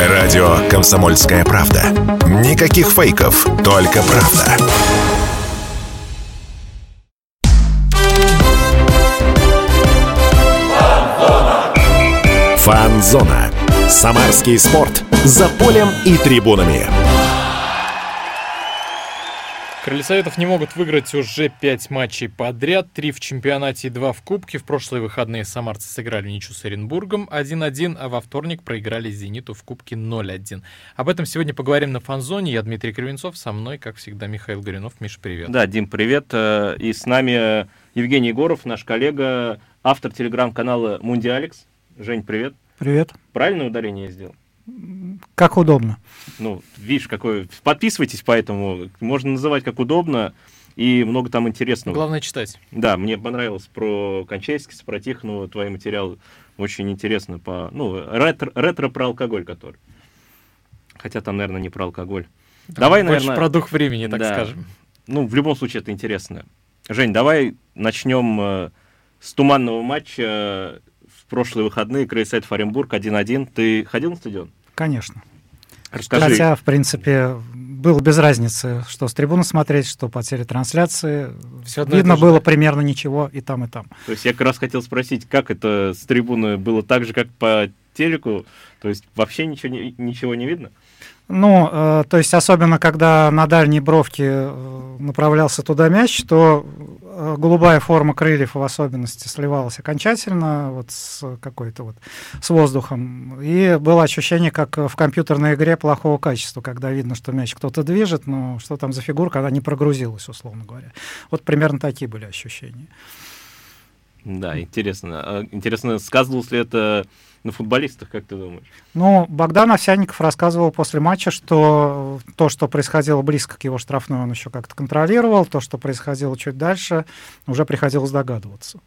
Радио «Комсомольская правда». Никаких фейков, только правда. Фанзона. Самарский спорт. За полем и трибунами. Крылья Советов не могут выиграть уже пять матчей подряд. Три в чемпионате и два в Кубке. В прошлые выходные самарцы сыграли ничью с Оренбургом 1-1, а во вторник проиграли «Зениту» в Кубке 0-1. Об этом сегодня поговорим на Фанзоне. Я Дмитрий Кривенцов, со мной, как всегда, Михаил Горюнов. Миша, привет. Да, Дим, привет. Э, и с нами Евгений Егоров, наш коллега, автор телеграм-канала «Мундиалекс». Жень, привет. Привет. Правильное ударение я сделал? Как удобно. Ну, видишь, какой... Подписывайтесь поэтому. Можно называть как удобно. И много там интересного. Главное читать. Да, мне понравилось про Кончайский, про Тихонова, твой материал очень интересно. По, ну, ретро, ретро про алкоголь, который. Хотя там, наверное, не про алкоголь. Да, давай, наверное... про дух времени, так да. скажем. Ну, в любом случае, это интересно. Жень, давай начнем э, с туманного матча в прошлые выходные Крейсайт Фаренбург 1-1. Ты ходил на стадион? Конечно. Расскажи. Хотя, в принципе, было без разницы, что с трибуны смотреть, что по телетрансляции. Все Видно было примерно ничего и там, и там. То есть я как раз хотел спросить, как это с трибуны было так же, как по телеку? То есть вообще ничего не, ничего не видно? Ну, э, то есть особенно когда на дальней бровке э, направлялся туда мяч, то голубая форма крыльев в особенности сливалась окончательно вот с какой-то вот с воздухом. И было ощущение, как в компьютерной игре плохого качества, когда видно, что мяч кто-то движет, но что там за фигурка, она не прогрузилась, условно говоря. Вот примерно такие были ощущения. Да, интересно. А, интересно, сказывалось ли это на футболистах, как ты думаешь? Ну, Богдан Овсянников рассказывал после матча, что то, что происходило близко к его штрафной, он еще как-то контролировал, то, что происходило чуть дальше, уже приходилось догадываться.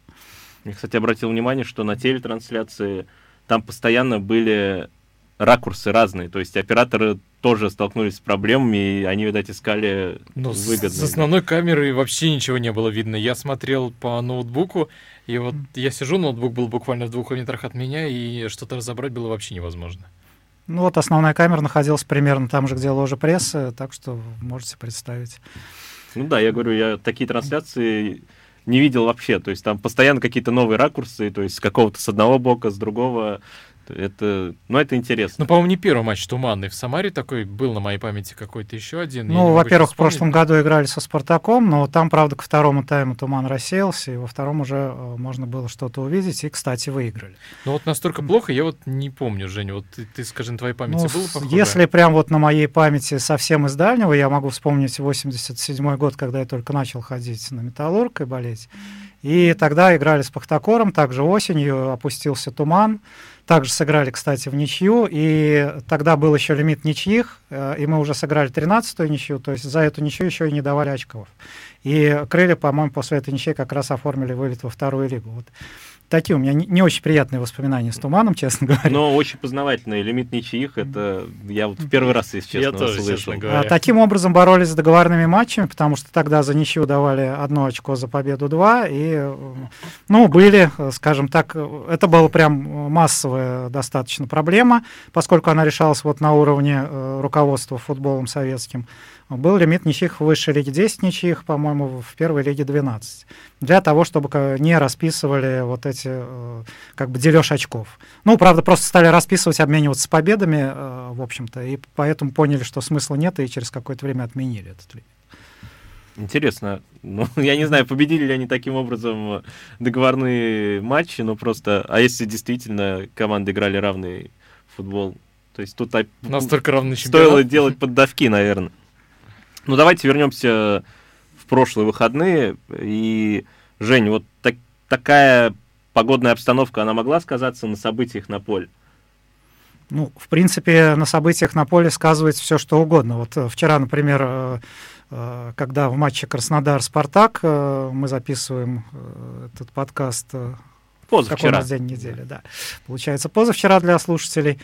Я, кстати, обратил внимание, что на телетрансляции там постоянно были ракурсы разные, то есть операторы тоже столкнулись с проблемами, и они, видать, искали Но выгодные. С основной камеры вообще ничего не было видно. Я смотрел по ноутбуку, и вот я сижу, ноутбук был буквально в двух метрах от меня, и что-то разобрать было вообще невозможно. Ну вот основная камера находилась примерно там же, где ложа прессы, так что можете представить. Ну да, я говорю, я такие трансляции не видел вообще. То есть там постоянно какие-то новые ракурсы, то есть с какого-то с одного бока, с другого. Это, ну, это интересно. Ну, по-моему, не первый матч туманный. В Самаре такой был на моей памяти какой-то еще один. Ну, во-первых, в прошлом году играли со Спартаком, но там, правда, к второму тайму туман рассеялся, и во втором уже э, можно было что-то увидеть, и, кстати, выиграли. Ну, вот настолько плохо, я вот не помню, Женя, вот ты, ты скажи, на твоей памяти ну, было похоже? Если прям вот на моей памяти совсем из дальнего, я могу вспомнить 87 год, когда я только начал ходить на Металлург и болеть. И тогда играли с Пахтакором, также осенью опустился туман, также сыграли, кстати, в ничью, и тогда был еще лимит ничьих, э, и мы уже сыграли 13-ю ничью, то есть за эту ничью еще и не давали очков. И крылья, по-моему, после этой ничьей как раз оформили вылет во вторую лигу. Вот такие у меня не, не очень приятные воспоминания с Туманом, честно говоря. Но очень познавательные. Лимит ничьих, это я вот в первый раз, если честно, я тоже, слышал. А, таким образом боролись с договорными матчами, потому что тогда за ничью давали одно очко, за победу два. И, ну, были, скажем так, это была прям массовая достаточно проблема, поскольку она решалась вот на уровне э, руководства футболом советским. Был лимит ничьих в высшей лиге 10 ничьих, по-моему, в первой лиге 12. Для того, чтобы не расписывали вот эти, э, как бы, дележ очков. Ну, правда, просто стали расписывать, обмениваться победами, э, в общем-то, и поэтому поняли, что смысла нет, и через какое-то время отменили этот лимит. Интересно. Ну, я не знаю, победили ли они таким образом договорные матчи, но просто... А если действительно команды играли равный футбол? То есть тут Настолько равный стоило делать поддавки, наверное. Ну, давайте вернемся в прошлые выходные. И, Жень, вот так, такая погодная обстановка, она могла сказаться на событиях на поле? Ну, в принципе, на событиях на поле сказывается все, что угодно. Вот э, вчера, например, э, э, когда в матче Краснодар-Спартак мы записываем этот подкаст Позавчера. Какой у нас день недели, да. Получается, позавчера для слушателей.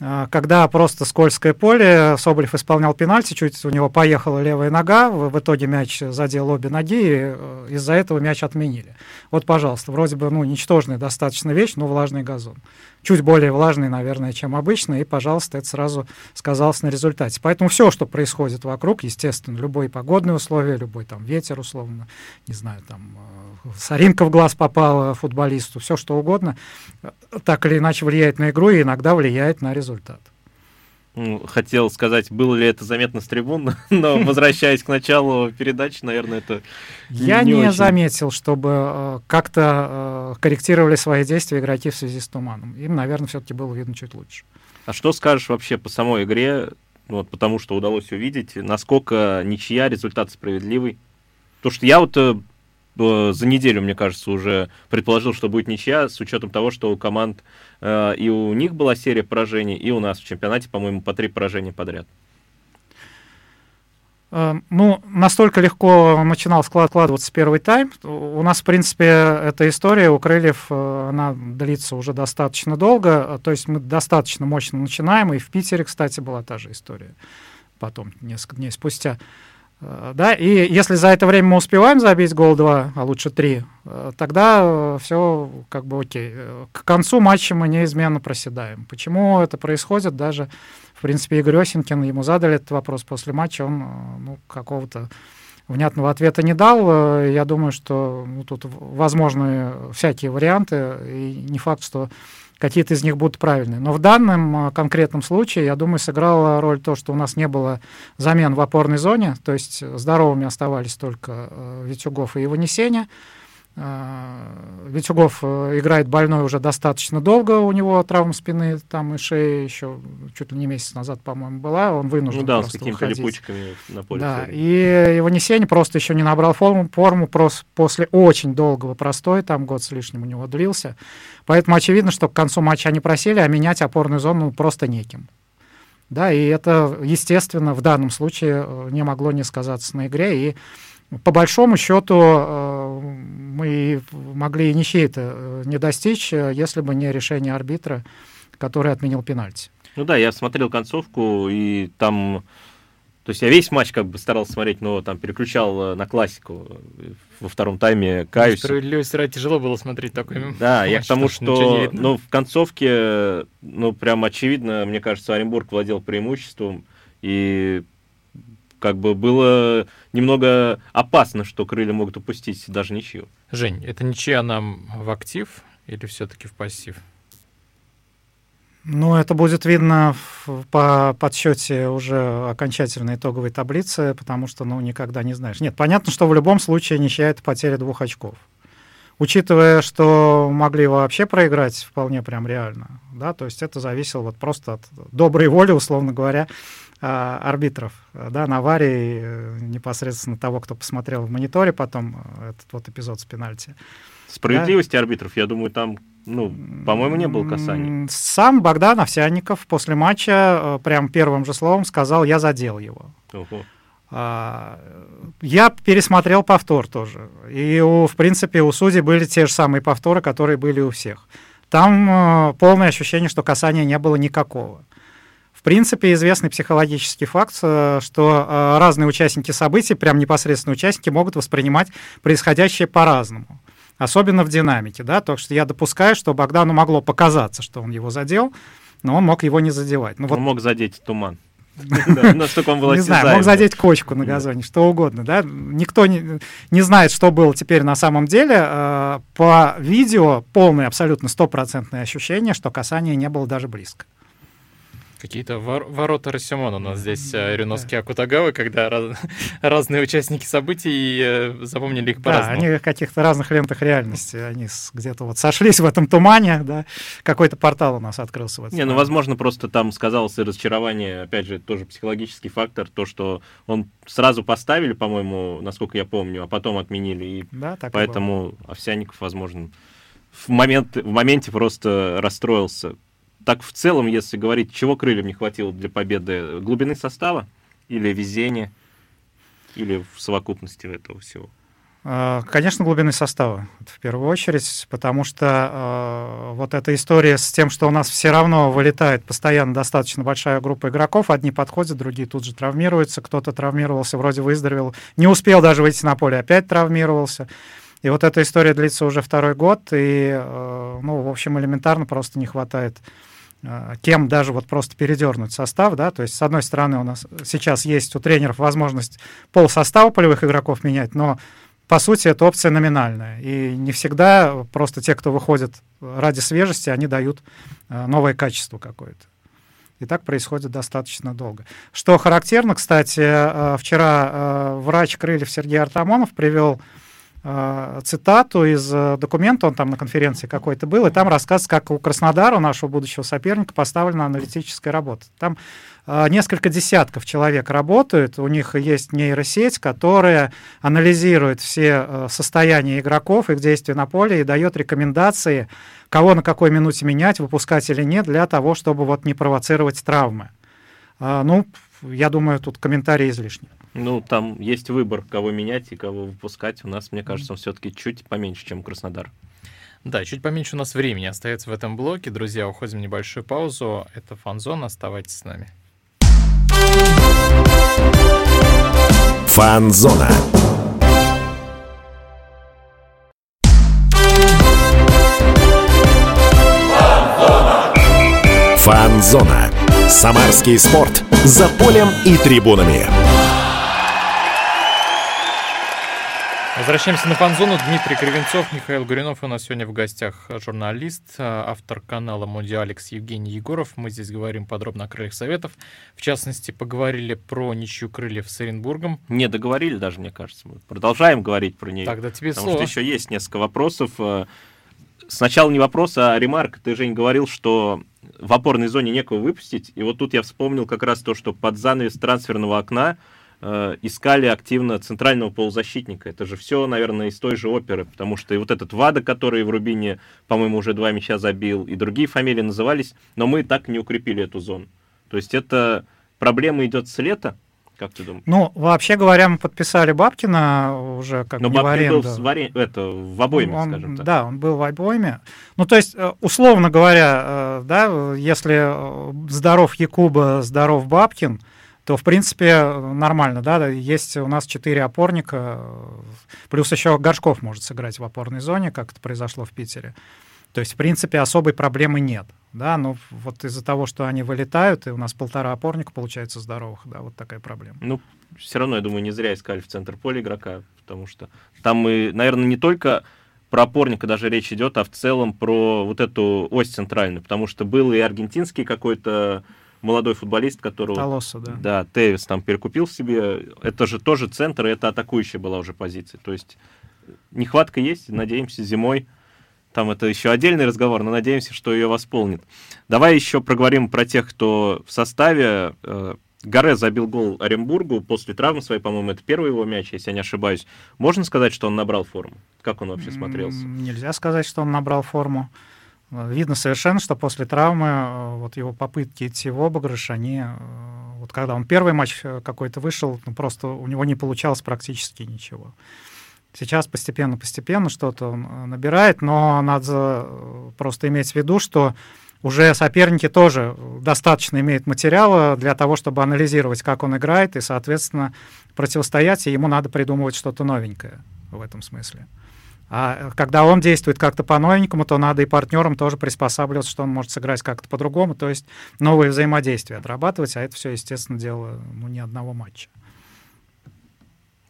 А, когда просто скользкое поле, Соболев исполнял пенальти, чуть у него поехала левая нога, в, итоге мяч задел обе ноги, и э, из-за этого мяч отменили. Вот, пожалуйста, вроде бы, ну, ничтожная достаточно вещь, но влажный газон. Чуть более влажный, наверное, чем обычно, и, пожалуйста, это сразу сказалось на результате. Поэтому все, что происходит вокруг, естественно, любые погодные условия, любой там ветер, условно, не знаю, там э, соринка в глаз попала футболисту, все что угодно, э, так или иначе влияет на игру и иногда влияет на результат. Ну, хотел сказать, было ли это заметно с трибун, но возвращаясь к началу передачи, наверное, это Я не, не заметил, чтобы э, как-то э, корректировали свои действия игроки в связи с туманом. Им, наверное, все-таки было видно чуть лучше. А что скажешь вообще по самой игре, вот потому что удалось увидеть, насколько ничья, результат справедливый? Потому что я вот э, за неделю, мне кажется, уже предположил, что будет ничья, с учетом того, что у команд э, и у них была серия поражений, и у нас в чемпионате, по-моему, по три поражения подряд. Э, ну, настолько легко начинал складываться первый тайм. У нас, в принципе, эта история у Крыльев, э, она длится уже достаточно долго. То есть мы достаточно мощно начинаем. И в Питере, кстати, была та же история. Потом, несколько дней спустя. Э, да, и если за это время мы успеваем забить гол 2, а лучше 3, э, тогда э, все как бы окей. К концу матча мы неизменно проседаем. Почему это происходит? Даже, в принципе, Игорь Осенькин, ему задали этот вопрос после матча, он ну, какого-то внятного ответа не дал. Я думаю, что ну, тут возможны всякие варианты, и не факт, что какие-то из них будут правильные. Но в данном а, конкретном случае, я думаю, сыграла роль то, что у нас не было замен в опорной зоне, то есть здоровыми оставались только э, Витюгов и Иванесеня. А, Витюгов э, играет больной уже достаточно долго, у него травма спины там и шеи еще чуть ли не месяц назад, по-моему, была, он вынужден Ну да, с какими-то липучками на поле. Да, и его Несень просто еще не набрал форму, форму просто после очень долгого простоя, там год с лишним у него длился. Поэтому очевидно, что к концу матча они просили, а менять опорную зону просто неким. Да, и это, естественно, в данном случае э, не могло не сказаться на игре, и по большому счету э, мы могли и ничьей-то э, не достичь, э, если бы не решение арбитра, который отменил пенальти. Ну да, я смотрел концовку, и там... То есть я весь матч как бы старался смотреть, но там переключал на классику во втором тайме, каюсь. Справедливости ради тяжело было смотреть такой Да, матч, я к тому, что ну, в концовке, ну, прям очевидно, мне кажется, Оренбург владел преимуществом, и как бы было немного опасно, что крылья могут упустить даже ничью. Жень, это ничья нам в актив или все-таки в пассив? Ну, это будет видно в, по подсчете уже окончательной итоговой таблицы, потому что, ну, никогда не знаешь. Нет, понятно, что в любом случае ничья — это потеря двух очков. Учитывая, что могли вообще проиграть вполне прям реально, да, то есть это зависело вот просто от доброй воли, условно говоря, арбитров, да, на аварии э, непосредственно того, кто посмотрел в мониторе потом э, этот вот эпизод с пенальти. Справедливости да? арбитров, я думаю, там, ну, по-моему, не было касаний. Сам Богдан Овсянников после матча э, прям первым же словом сказал, я задел его. Ого. А, я пересмотрел повтор тоже. И, у, в принципе, у судей были те же самые повторы, которые были у всех. Там полное ощущение, что касания не было никакого. В принципе, известный психологический факт, э, что э, разные участники событий, прям непосредственно участники, могут воспринимать происходящее по-разному. Особенно в динамике, да, то, что я допускаю, что Богдану могло показаться, что он его задел, но он мог его не задевать. Ну, он вот... мог задеть туман. Насколько он был Не знаю, мог задеть кочку на газоне, что угодно, да. Никто не, не знает, что было теперь на самом деле. Э, по видео полное, абсолютно стопроцентное ощущение, что касание не было даже близко. Какие-то вор- ворота Росимона у нас здесь э, Рюноски Акутагавы, когда раз- разные участники событий э, запомнили их по-разному. Да, они в каких-то разных лентах реальности, они где-то вот сошлись в этом тумане, да, какой-то портал у нас открылся. В этом Не, ну, возможно, просто там сказалось и разочарование, опять же, тоже психологический фактор, то, что он сразу поставили, по-моему, насколько я помню, а потом отменили, и да, так поэтому и Овсяников, возможно, в, момент, в моменте просто расстроился так в целом, если говорить, чего крыльям не хватило для победы? Глубины состава или везения? Или в совокупности этого всего? А, конечно, глубины состава, в первую очередь, потому что э, вот эта история с тем, что у нас все равно вылетает постоянно достаточно большая группа игроков, одни подходят, другие тут же травмируются, кто-то травмировался, вроде выздоровел, не успел даже выйти на поле, опять травмировался. И вот эта история длится уже второй год, и, э, ну, в общем, элементарно просто не хватает кем даже вот просто передернуть состав, да, то есть, с одной стороны, у нас сейчас есть у тренеров возможность пол состава полевых игроков менять, но по сути, это опция номинальная. И не всегда просто те, кто выходит ради свежести, они дают э, новое качество какое-то. И так происходит достаточно долго. Что характерно, кстати, э, вчера врач Крыльев Сергей Артамонов привел цитату из документа, он там на конференции какой-то был, и там рассказ, как у Краснодара, нашего будущего соперника, поставлена аналитическая работа. Там а, несколько десятков человек работают, у них есть нейросеть, которая анализирует все э, состояния игроков, их действия на поле и дает рекомендации, кого на какой минуте менять, выпускать или нет, для того, чтобы вот не провоцировать травмы. Ну, я думаю, тут комментарий излишний. Ну, там есть выбор, кого менять и кого выпускать. У нас, мне кажется, он все-таки чуть поменьше, чем Краснодар. Да, чуть поменьше у нас времени остается в этом блоке. Друзья, уходим в небольшую паузу. Это Фанзон, оставайтесь с нами. Фанзона. Фанзона. Самарский спорт. За полем и трибунами. Возвращаемся на фан-зону. Дмитрий Кривенцов, Михаил Гуринов. У нас сегодня в гостях журналист, автор канала Мундиалекс Евгений Егоров. Мы здесь говорим подробно о крыльях советов. В частности, поговорили про ничью крыльев с Оренбургом. Не договорили даже, мне кажется. Мы продолжаем говорить про нее. Тогда тебе потому слово. что еще есть несколько вопросов. Э, сначала не вопрос, а ремарк. Ты, Жень, говорил, что в опорной зоне некого выпустить. И вот тут я вспомнил как раз то, что под занавес трансферного окна Э, искали активно центрального полузащитника. Это же все, наверное, из той же оперы, потому что и вот этот Вада, который в Рубине, по-моему, уже два мяча забил, и другие фамилии назывались, но мы так не укрепили эту зону. То есть это проблема идет с лета, как ты думаешь? Ну, вообще говоря, мы подписали Бабкина уже как Но не Бабкин был в, варе... это, в обойме, он, скажем так. Да, он был в обойме. Ну, то есть, э, условно говоря, э, да, если здоров Якуба, здоров Бабкин, то, в принципе, нормально, да, есть у нас четыре опорника, плюс еще Горшков может сыграть в опорной зоне, как это произошло в Питере. То есть, в принципе, особой проблемы нет, да, но вот из-за того, что они вылетают, и у нас полтора опорника получается здоровых, да, вот такая проблема. Ну, все равно, я думаю, не зря искали в центр поля игрока, потому что там мы, наверное, не только про опорника даже речь идет, а в целом про вот эту ось центральную, потому что был и аргентинский какой-то молодой футболист, которого... Толоса, да. Да, Тевис там перекупил себе. Это же тоже центр, и это атакующая была уже позиция. То есть нехватка есть, надеемся, зимой там это еще отдельный разговор, но надеемся, что ее восполнит. Давай еще проговорим про тех, кто в составе. Э, Гаре забил гол Оренбургу после травмы своей, по-моему, это первый его мяч, если я не ошибаюсь. Можно сказать, что он набрал форму? Как он вообще смотрелся? Нельзя сказать, что он набрал форму. Видно совершенно, что после травмы э, вот его попытки идти в обыгрыш, они, э, вот когда он первый матч э, какой-то вышел, ну, просто у него не получалось практически ничего. Сейчас постепенно-постепенно что-то он набирает, но надо просто иметь в виду, что уже соперники тоже достаточно имеют материала для того, чтобы анализировать, как он играет, и, соответственно, противостоять, и ему надо придумывать что-то новенькое в этом смысле. А когда он действует как-то по-новенькому, то надо и партнерам тоже приспосабливаться, что он может сыграть как-то по-другому, то есть новые взаимодействия отрабатывать, а это все, естественно, дело ну, не одного матча.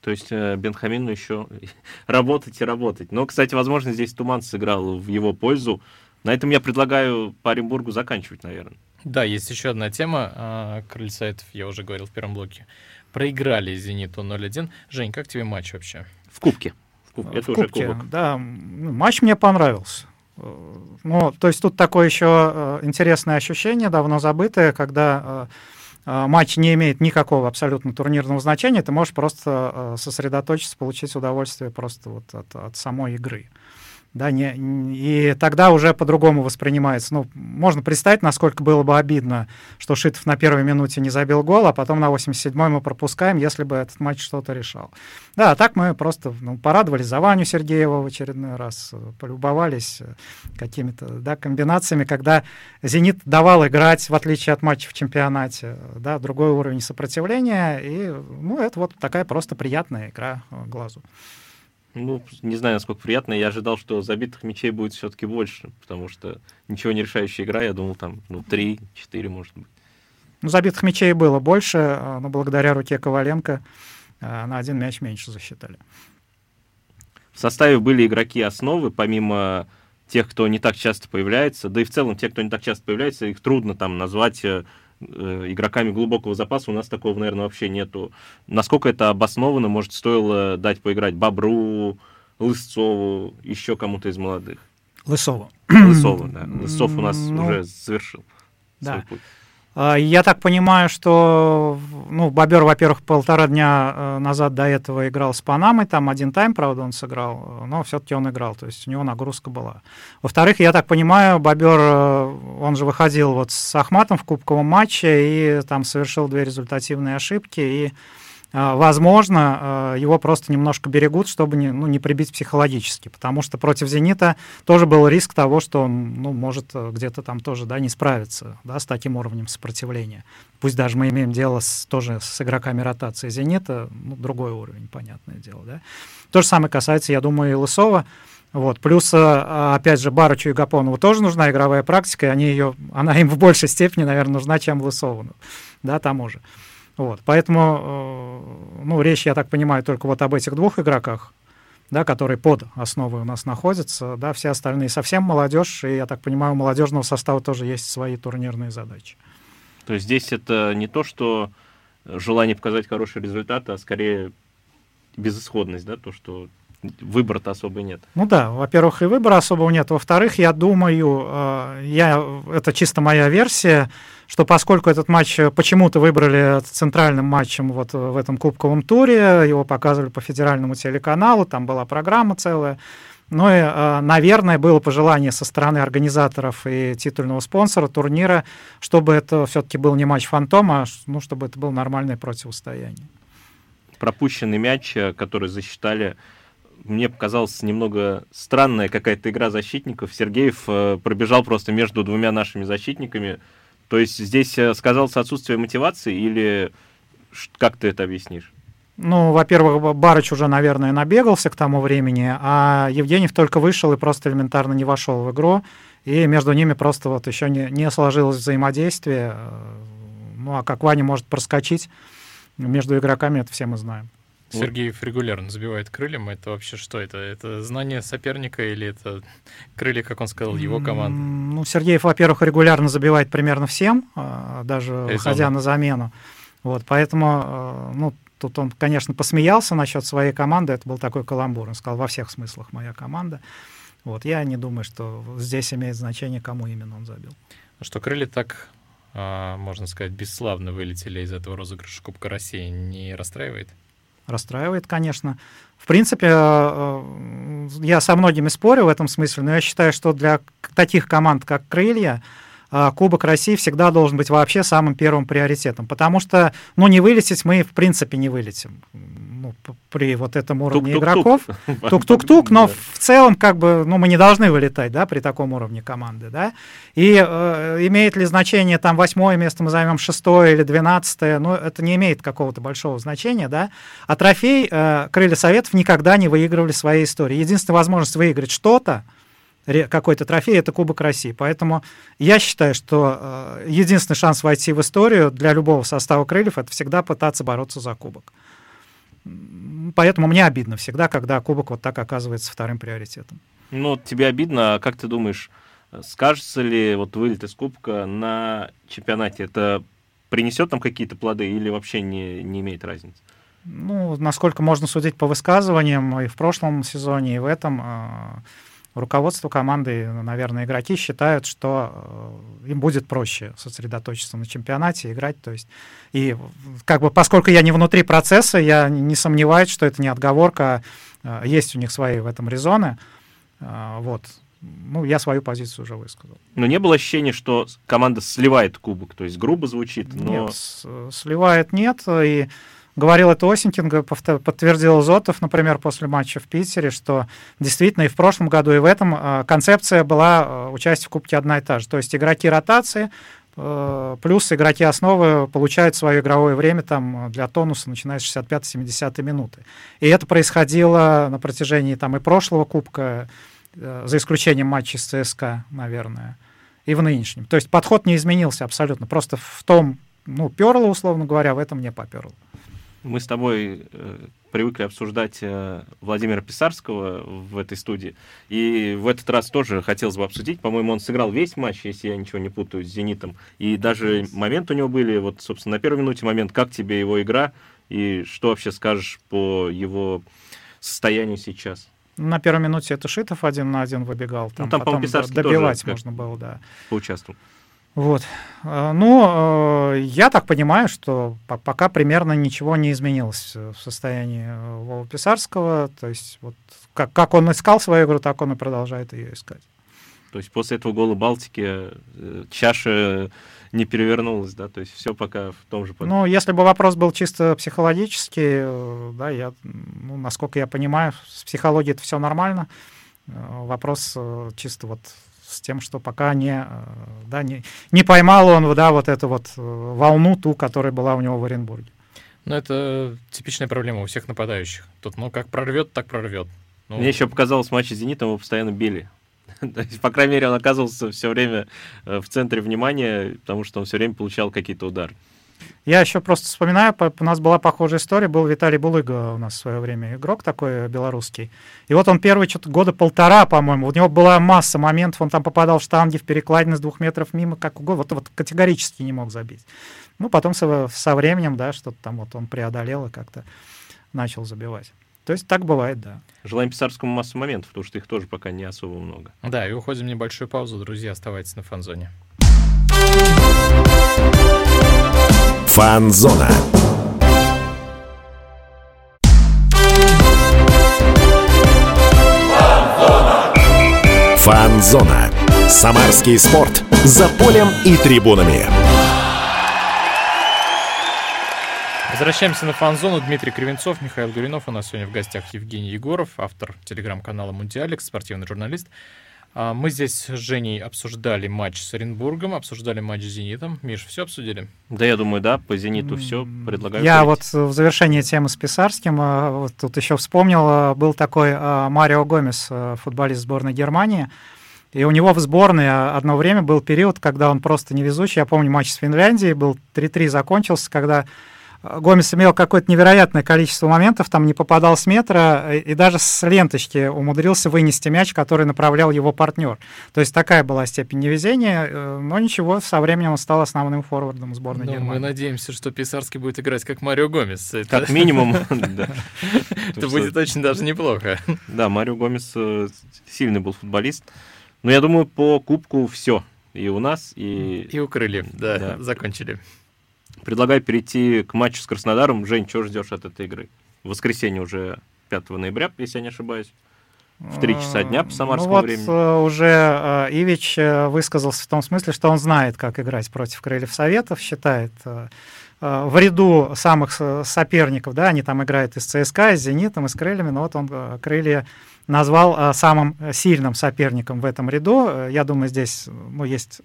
То есть э, Бенхамину еще работать и работать. Но, кстати, возможно, здесь Туман сыграл в его пользу. На этом я предлагаю по Оренбургу заканчивать, наверное. Да, есть еще одна тема. А, Крыльцаетов, я уже говорил в первом блоке. Проиграли «Зениту» 0-1. Жень, как тебе матч вообще? В Кубке. Это в уже кубок. Да, ну, матч мне понравился. Ну, то есть тут такое еще э, интересное ощущение, давно забытое, когда э, матч не имеет никакого абсолютно турнирного значения, ты можешь просто сосредоточиться, получить удовольствие просто вот от, от самой игры. Да, не, и тогда уже по-другому воспринимается. Ну, можно представить, насколько было бы обидно, что Шитов на первой минуте не забил гол, а потом на 87-й мы пропускаем, если бы этот матч что-то решал. Да, а так мы просто ну, порадовались за Ваню Сергеева в очередной раз, полюбовались э, какими-то да, комбинациями, когда «Зенит» давал играть, в отличие от матча в чемпионате, да, другой уровень сопротивления, и ну, это вот такая просто приятная игра глазу. Ну, не знаю, насколько приятно. Я ожидал, что забитых мячей будет все-таки больше, потому что ничего не решающая игра. Я думал, там, ну, 3-4, может быть. Ну, забитых мячей было больше, а, но благодаря руке Коваленко а, на один мяч меньше засчитали. В составе были игроки основы, помимо тех, кто не так часто появляется, да и в целом те, кто не так часто появляется, их трудно там назвать э, игроками глубокого запаса. У нас такого, наверное, вообще нету. Насколько это обосновано, может, стоило дать поиграть Бобру, Лысцову, еще кому-то из молодых? Лысову. Лысову, да. Лысцов у нас ну, уже завершил да. свой путь. А, я так понимаю, что ну, Бобер, во-первых, полтора дня э, назад до этого играл с Панамой, там один тайм, правда, он сыграл, но все-таки он играл, то есть у него нагрузка была. Во-вторых, я так понимаю, Бобер, э, он же выходил вот с Ахматом в кубковом матче и там совершил две результативные ошибки, и возможно, а, его просто немножко берегут, чтобы не, ну, не прибить психологически, потому что против «Зенита» тоже был риск того, что он ну, может э, где-то там тоже да, не справиться да, с таким уровнем сопротивления. Пусть даже мы имеем дело с, тоже с игроками ротации «Зенита», ну, другой уровень, понятное дело. Да. То же самое касается, я думаю, и Лысова. Вот. Плюс, э, опять же, Барычу и Гапонову тоже нужна игровая практика, и они ее, она им в большей степени, наверное, нужна, чем Лысову, да, тому же. Вот, поэтому, э, ну, речь, я так понимаю, только вот об этих двух игроках, да, которые под основой у нас находятся, да, все остальные совсем молодежь, и, я так понимаю, у молодежного состава тоже есть свои турнирные задачи. То есть здесь это не то, что желание показать хороший результат, а скорее безысходность, да, то, что выбора-то особо нет. Ну да, во-первых, и выбора особого нет. Во-вторых, я думаю, э, я, это чисто моя версия, что поскольку этот матч почему-то выбрали центральным матчем вот в этом кубковом туре, его показывали по федеральному телеканалу, там была программа целая, ну и, э, наверное, было пожелание со стороны организаторов и титульного спонсора турнира, чтобы это все-таки был не матч фантома, а ну, чтобы это было нормальное противостояние. Пропущенный мяч, э, который засчитали мне показалась немного странная какая-то игра защитников. Сергеев э, пробежал просто между двумя нашими защитниками. То есть здесь э, сказалось отсутствие мотивации или как ты это объяснишь? Ну, во-первых, Барыч уже, наверное, набегался к тому времени, а Евгеньев только вышел и просто элементарно не вошел в игру, и между ними просто вот еще не, не сложилось взаимодействие. Ну, а как Ваня может проскочить между игроками, это все мы знаем. Сергеев регулярно забивает крыльям. Это вообще что? Это, это знание соперника или это крылья, как он сказал, его команды? Ну, Сергеев, во-первых, регулярно забивает примерно всем, а, даже Резонно. ходя на замену. Вот, поэтому, а, ну, тут он, конечно, посмеялся насчет своей команды. Это был такой каламбур. Он сказал, во всех смыслах моя команда. Вот, я не думаю, что здесь имеет значение, кому именно он забил. Ну что, крылья так, а, можно сказать, бесславно вылетели из этого розыгрыша Кубка России, не расстраивает? Расстраивает, конечно. В принципе, э, э, я со многими спорю в этом смысле, но я считаю, что для таких команд, как «Крылья», э, Кубок России всегда должен быть вообще самым первым приоритетом, потому что, ну, не вылететь мы в принципе не вылетим ну, при вот этом уровне Тук игроков. Тук-тук-тук, но в целом, как бы, ну, мы не должны вылетать, да, при таком уровне команды, да. И э, имеет ли значение там восьмое место мы займем шестое или двенадцатое, ну, это не имеет какого-то большого значения, да. А трофей э, Крылья Советов никогда не выигрывали в своей истории. Единственная возможность выиграть что-то, какой-то трофей, это Кубок России. Поэтому я считаю, что э, единственный шанс войти в историю для любого состава крыльев это всегда пытаться бороться за кубок. Поэтому мне обидно всегда, когда кубок вот так оказывается вторым приоритетом. Ну, тебе обидно, а как ты думаешь, скажется ли вот вылет из кубка на чемпионате? Это принесет там какие-то плоды или вообще не, не имеет разницы? Ну, насколько можно судить по высказываниям и в прошлом сезоне, и в этом, а, руководство команды, наверное, игроки считают, что э, им будет проще сосредоточиться на чемпионате, играть. То есть, и как бы, поскольку я не внутри процесса, я не сомневаюсь, что это не отговорка, а, есть у них свои в этом резоны. А, вот. Ну, я свою позицию уже высказал. Но не было ощущения, что команда сливает кубок, то есть грубо звучит, но... Нет, сливает нет, и говорил это Осенькин, подтвердил Зотов, например, после матча в Питере, что действительно и в прошлом году, и в этом а, концепция была а, участия в Кубке одна и та же. То есть игроки ротации Э, плюс игроки основы получают свое игровое время там для тонуса, начиная с 65-70 минуты. И это происходило на протяжении там и прошлого кубка, э, за исключением матчей с ЦСКА, наверное, и в нынешнем. То есть подход не изменился абсолютно. Просто в том, ну, перло, условно говоря, в этом не поперло. Мы с тобой э, привыкли обсуждать э, Владимира Писарского в этой студии. И в этот раз тоже хотелось бы обсудить. По-моему, он сыграл весь матч, если я ничего не путаю, с «Зенитом». И даже момент у него были, вот, собственно, на первой минуте момент, как тебе его игра, и что вообще скажешь по его состоянию сейчас? На первой минуте это Шитов один на один выбегал. Там, ну, там потом добивать можно было, да. Поучаствовал. Вот. Э, ну, э, я так понимаю, что пока примерно ничего не изменилось в состоянии э, Вова Писарского. То есть вот как, как он искал свою игру, так он и продолжает ее искать. То есть после этого гола Балтики чаша не перевернулась, да? То есть все пока в том же... Ну, если бы вопрос был чисто психологический, да, я, ну, насколько я понимаю, с психологией это все нормально. Вопрос чисто вот с тем, что пока не, э, да, не, не поймал он да, вот эту вот э, волну, ту, которая была у него в Оренбурге. Ну, это типичная проблема у всех нападающих. Тут, ну, как прорвет, так прорвет. Ну... Мне еще показалось, в матче с «Зенитом» его постоянно били. По крайней мере, он оказывался все время э, в центре внимания, потому что он все время получал какие-то удары. Я еще просто вспоминаю, у нас была похожая история, был Виталий Булыга у нас в свое время игрок такой белорусский. И вот он первые что-то года полтора, по-моему, у него была масса моментов, он там попадал в штанги, в перекладины с двух метров мимо, как угодно, вот, вот категорически не мог забить. Ну, потом со, со временем, да, что-то там вот он преодолел и как-то начал забивать. То есть так бывает, да. Желаем Писарскому массу моментов, потому что их тоже пока не особо много. Да, и уходим в небольшую паузу, друзья, оставайтесь на фанзоне. Фанзона. Фанзона. Самарский спорт. За полем и трибунами. Возвращаемся на фан-зону. Дмитрий Кривенцов, Михаил Гуринов. У нас сегодня в гостях Евгений Егоров, автор телеграм-канала «Мультиалекс», спортивный журналист. А, мы здесь с Женей обсуждали матч с Оренбургом, обсуждали матч с «Зенитом». Миш, все обсудили? Да, я думаю, да, по «Зениту» все. Предлагаю Я вот в завершении темы с Писарским а, вот тут еще вспомнил, а, был такой Марио Гомес, футболист сборной Германии, и у него в сборной одно время был период, когда он просто невезучий. Я помню матч с Финляндией, был 3-3 закончился, когда Гомес имел какое-то невероятное количество моментов, там не попадал с метра, и даже с ленточки умудрился вынести мяч, который направлял его партнер. То есть такая была степень невезения, э, но ничего, со временем он стал основным форвардом сборной но Германии. Мы надеемся, что Писарский будет играть как Марио Гомес. Как минимум, Это будет очень даже неплохо. Да, Марио Гомес э, сильный был футболист. Но я думаю, по кубку все. И у нас, и... И у крыльев, да, закончили. Предлагаю перейти к матчу с Краснодаром. Жень, что ждешь от этой игры? В воскресенье уже 5 ноября, если я не ошибаюсь. В 3 часа дня по самарскому ну, вот времени. Э, уже э, Ивич э, высказался в том смысле, что он знает, как играть против Крыльев Советов, считает в ряду самых соперников, да, они там играют и с ЦСКА, и с Зенитом, и с Крыльями, но вот он Крылья назвал самым сильным соперником в этом ряду. Я думаю, здесь ну, есть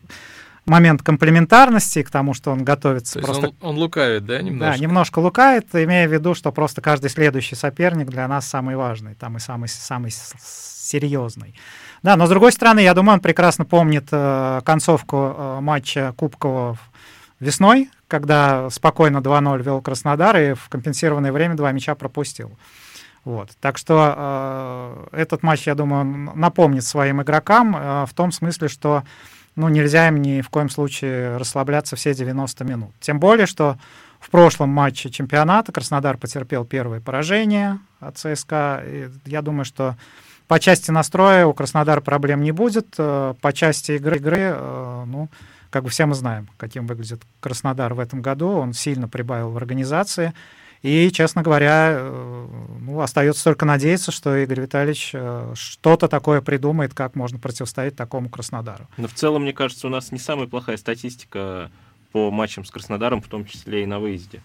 момент комплементарности к тому, что он готовится. То просто... он, он лукавит, да, немножко? Да, немножко лукавит, имея в виду, что просто каждый следующий соперник для нас самый важный, там и самый, самый серьезный. Да, но с другой стороны, я думаю, он прекрасно помнит э, концовку э, матча Кубкового весной, когда спокойно 2-0 вел Краснодар и в компенсированное время два мяча пропустил. Вот. Так что э, этот матч, я думаю, напомнит своим игрокам э, в том смысле, что ну, нельзя им ни в коем случае расслабляться все 90 минут. Тем более, что в прошлом матче чемпионата Краснодар потерпел первое поражение от ЦСКА. И я думаю, что по части настроя у Краснодара проблем не будет. Э, по части игры, игры э, ну, как бы все мы знаем, каким выглядит Краснодар в этом году. Он сильно прибавил в организации. И, честно говоря, э, ну, остается только надеяться, что Игорь Витальевич э, что-то такое придумает, как можно противостоять такому Краснодару. Но в целом, мне кажется, у нас не самая плохая статистика по матчам с Краснодаром, в том числе и на выезде.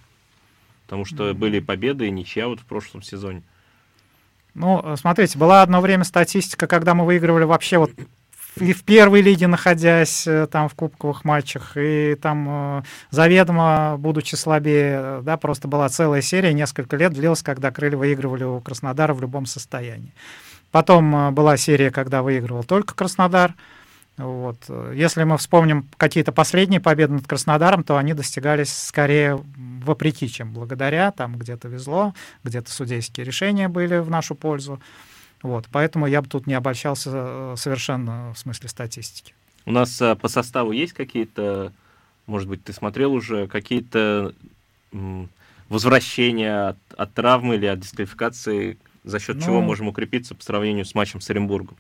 Потому что были победы и ничья вот в прошлом сезоне. Ну, смотрите, была одно время статистика, когда мы выигрывали вообще вот и в первой лиге находясь э, там в кубковых матчах, и там заведомо, будучи слабее, да, просто была целая серия, несколько лет длилась, когда крылья выигрывали у Краснодара в любом состоянии. Потом была серия, когда выигрывал только Краснодар, вот. Если мы вспомним какие-то последние победы над Краснодаром, то они достигались скорее вопреки, чем благодаря. Там где-то везло, где-то судейские решения были в нашу пользу. Вот. Поэтому я бы тут не обольщался э, совершенно в смысле статистики. У нас а, по составу есть какие-то, может быть, ты смотрел уже, какие-то возвращения от, от травмы или от дисквалификации, за счет ну, чего можем укрепиться по сравнению с матчем с Оренбургом?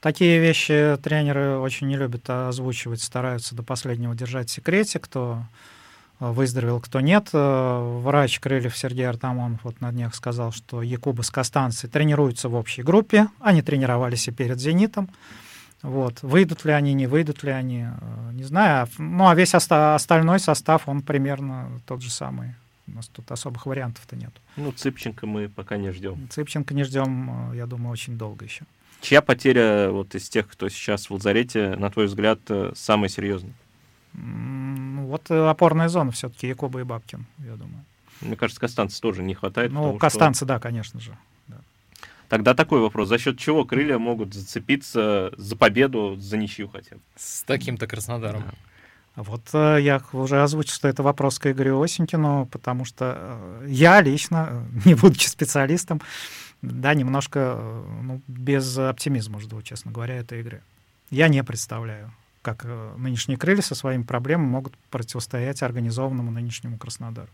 Такие вещи тренеры очень не любят озвучивать, стараются до последнего держать в секрете, кто э, выздоровел, кто нет. Э, врач Крыльев Сергей Артамонов вот на днях сказал, что Якуба с Костанцей тренируются в общей группе. Они тренировались и перед «Зенитом». Вот. Выйдут ли они, не выйдут ли они, э, не знаю. Ну, а весь оста- остальной состав, он примерно тот же самый. У нас тут особых вариантов-то нет. Ну, Цыпченко мы пока не ждем. Цыпченко не ждем, я думаю, очень долго еще. Чья потеря вот из тех, кто сейчас в лазарете, на твой взгляд, э, самая серьезная? Вот э, опорная зона все-таки Якоба и Бабкин, я думаю. Мне кажется, Костанца тоже не хватает. Ну, Костанца, что... да, конечно же. Да. Тогда такой вопрос. За счет чего крылья могут зацепиться за победу, за ничью хотя бы? С таким-то Краснодаром. Да. Вот э, я уже озвучил, что это вопрос к Игорю Осенькину, потому что я лично, не будучи специалистом, да, немножко ну, без оптимизма жду, честно говоря, этой игры. Я не представляю, как э, нынешние крылья со своими проблемами могут противостоять организованному нынешнему Краснодару.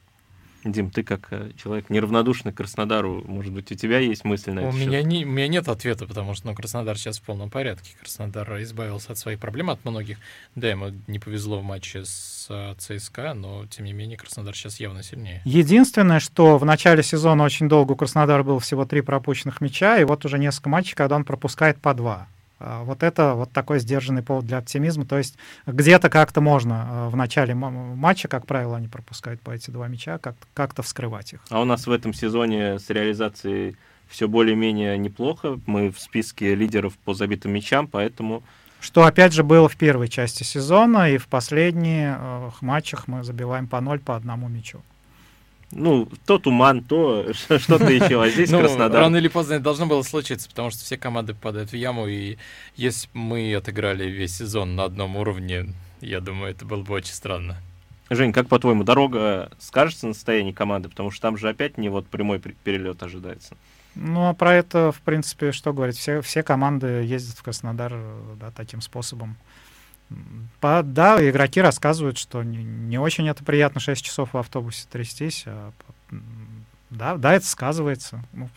Дим, ты как э, человек неравнодушный к Краснодару, может быть, у тебя есть мысль на это? У меня, не, у меня нет ответа, потому что ну, Краснодар сейчас в полном порядке. Краснодар избавился от своих проблем, от многих. Да, ему не повезло в матче с э, ЦСКА, но, тем не менее, Краснодар сейчас явно сильнее. Единственное, что в начале сезона очень долго у Краснодара было всего три пропущенных мяча, и вот уже несколько матчей, когда он пропускает по два. А, вот это вот такой сдержанный повод для оптимизма. То есть где-то как-то можно а, в начале матча, как правило, они пропускают по эти два мяча, как-то, как-то вскрывать их. А у нас в этом сезоне с реализацией все более-менее неплохо. Мы в списке лидеров по забитым мячам, поэтому... Что, опять же, было в первой части сезона, и в последних э, матчах мы забиваем по ноль по одному мячу ну, то туман, то что-то еще, а здесь ну, Краснодар. Рано или поздно это должно было случиться, потому что все команды попадают в яму, и если бы мы отыграли весь сезон на одном уровне, я думаю, это было бы очень странно. Жень, как по-твоему, дорога скажется на состоянии команды? Потому что там же опять не вот прямой перелет ожидается. Ну, а про это, в принципе, что говорить? Все, все команды ездят в Краснодар да, таким способом. По, да, игроки рассказывают, что не, не очень это приятно 6 часов в автобусе трястись. А, да, да, это сказывается. Ну,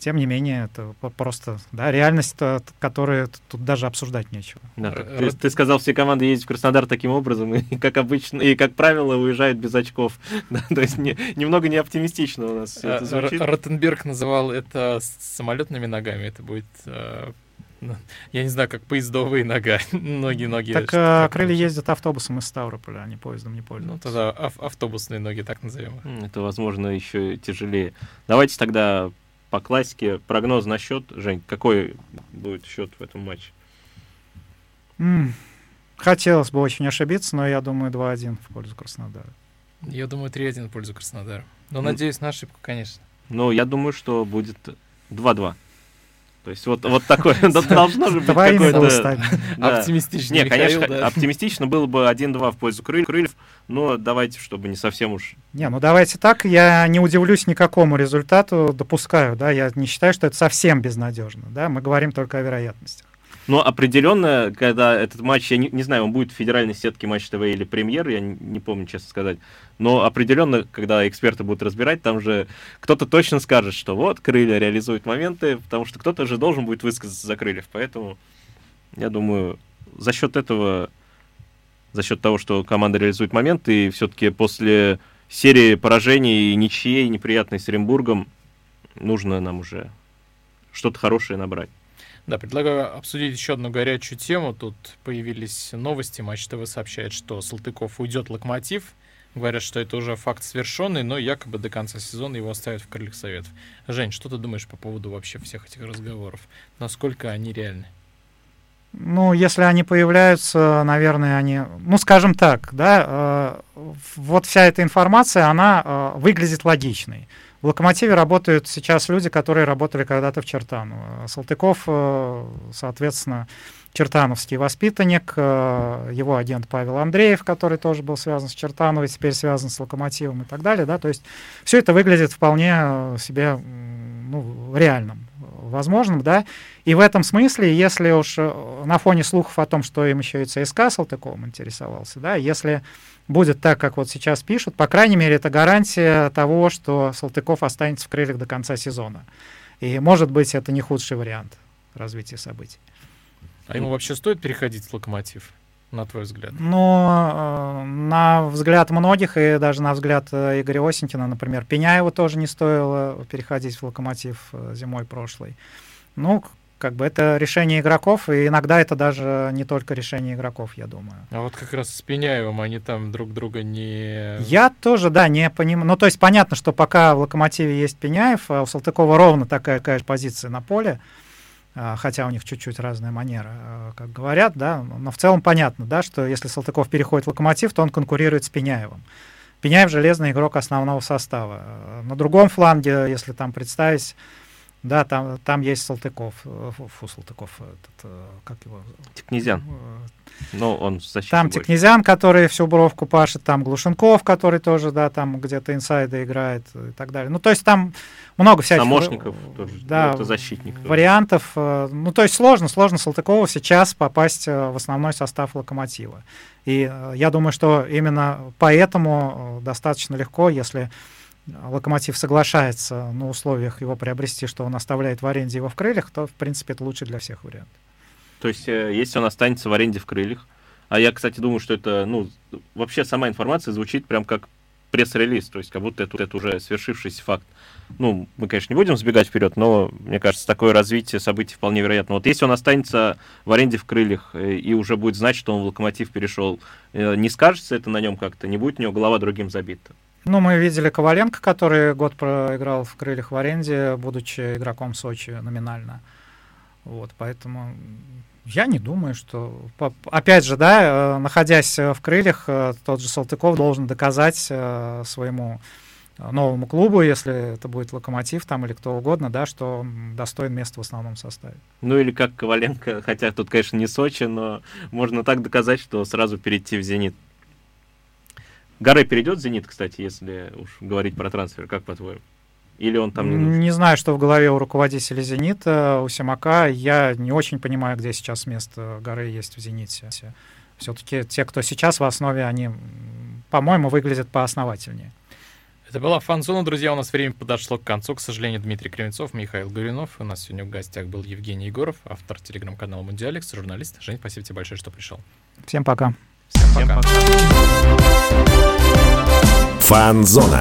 тем не менее, это просто да, реальность, которую тут даже обсуждать нечего. Да, ты, ты сказал, все команды ездят в Краснодар таким образом, и как обычно, и как правило, уезжают без очков. Да, то есть не, немного не оптимистично у нас все это звучит. Ротенберг называл это самолетными ногами. Это будет э, я не знаю, как поездовые нога, ноги-ноги. Так а, крылья ездят автобусом из Ставрополя, они поездом не пользуются. Ну, тогда ав- автобусные ноги, так назовем. Это, возможно, еще тяжелее. Давайте тогда по классике прогноз на счет. Жень, какой будет счет в этом матче? Mm. Хотелось бы очень ошибиться, но я думаю 2-1 в пользу Краснодара. Я думаю 3-1 в пользу Краснодара. Но mm. надеюсь на ошибку, конечно. Ну, я думаю, что будет 2-2. То есть вот, вот такое должно же быть какое-то... Оптимистично. Не, конечно, оптимистично было бы 1-2 в пользу крыльев, но давайте, чтобы не совсем уж... Не, ну давайте так, я не удивлюсь никакому результату, допускаю, да, я не считаю, что это совсем безнадежно, да, мы говорим только о вероятностях. Но определенно, когда этот матч, я не, не знаю, он будет в федеральной сетке Матч ТВ или премьер, я не, не помню, честно сказать. Но определенно, когда эксперты будут разбирать, там же кто-то точно скажет, что вот, крылья реализуют моменты, потому что кто-то же должен будет высказаться за крыльев. Поэтому, я думаю, за счет этого, за счет того, что команда реализует моменты, и все-таки после серии поражений и ничьей неприятной с Оренбургом, нужно нам уже что-то хорошее набрать. Да, предлагаю обсудить еще одну горячую тему. Тут появились новости. Матч ТВ сообщает, что Салтыков уйдет Локомотив. Говорят, что это уже факт свершенный, но якобы до конца сезона его оставят в крыльях советов. Жень, что ты думаешь по поводу вообще всех этих разговоров? Насколько они реальны? Ну, если они появляются, наверное, они, ну, скажем так, да, э, вот вся эта информация, она э, выглядит логичной. В «Локомотиве» работают сейчас люди, которые работали когда-то в Чертаново. Салтыков, э, соответственно, чертановский воспитанник, э, его агент Павел Андреев, который тоже был связан с Чертановой, теперь связан с «Локомотивом» и так далее. Да? То есть все это выглядит вполне э, себе ну, реальным, возможным. Да? И в этом смысле, если уж на фоне слухов о том, что им еще и ЦСКА Салтыковым интересовался, да, если будет так, как вот сейчас пишут, по крайней мере, это гарантия того, что Салтыков останется в крыльях до конца сезона. И, может быть, это не худший вариант развития событий. А ему вообще стоит переходить в локомотив, на твой взгляд? Ну, э, на взгляд многих, и даже на взгляд э, Игоря Осенькина, например, Пеняеву тоже не стоило переходить в локомотив э, зимой прошлой. Ну, как бы это решение игроков, и иногда это даже не только решение игроков, я думаю. А вот как раз с Пеняевым они там друг друга не... Я тоже, да, не понимаю. Ну, то есть понятно, что пока в «Локомотиве» есть Пеняев, а у Салтыкова ровно такая, же позиция на поле, хотя у них чуть-чуть разная манера, а, как говорят, да, но в целом понятно, да, что если Салтыков переходит в «Локомотив», то он конкурирует с Пеняевым. Пеняев — железный игрок основного состава. На другом фланге, если там представить да, там, там есть Салтыков, э, фу, Салтыков, этот, э, как его? Тикнезян. Ну, он защитник. Там больше. Тикнезян, который всю бровку пашет, там Глушенков, который тоже, да, там где-то инсайда играет и так далее. Ну, то есть там много всяких... Помощников тоже, да, это защитник. Вариантов. Тоже. Ну, то есть сложно, сложно Салтыкову сейчас попасть в основной состав Локомотива. И я думаю, что именно поэтому достаточно легко, если Локомотив соглашается на условиях его приобрести, что он оставляет в аренде его в крыльях, то, в принципе, это лучше для всех вариант. То есть, э, если он останется в аренде в крыльях, а я, кстати, думаю, что это, ну, вообще сама информация звучит прям как пресс-релиз, то есть как будто это, это уже свершившийся факт. Ну, мы, конечно, не будем сбегать вперед, но, мне кажется, такое развитие событий вполне вероятно. Вот если он останется в аренде в крыльях э, и уже будет знать, что он в локомотив перешел, э, не скажется это на нем как-то, не будет у него голова другим забита? Ну, мы видели Коваленко, который год проиграл в крыльях в аренде, будучи игроком Сочи номинально. Вот, поэтому я не думаю, что... Опять же, да, э, находясь в крыльях, э, тот же Салтыков должен доказать э, своему новому клубу, если это будет Локомотив там или кто угодно, да, что достоин места в основном составе. Ну или как Коваленко, хотя тут, конечно, не Сочи, но можно так доказать, что сразу перейти в «Зенит». Гаре перейдет в «Зенит», кстати, если уж говорить про трансфер, как по-твоему? Или он там не нужен? Не знаю, что в голове у руководителя «Зенита», у Симака. Я не очень понимаю, где сейчас место Горы есть в «Зените». Все-таки те, кто сейчас в основе, они, по-моему, выглядят поосновательнее. Это была фан-зона, друзья. У нас время подошло к концу. К сожалению, Дмитрий Кривенцов, Михаил Горюнов. У нас сегодня в гостях был Евгений Егоров, автор телеграм-канала Мундиалекс, журналист. Жень, спасибо тебе большое, что пришел. Всем пока. Всем пока. Фан-зона.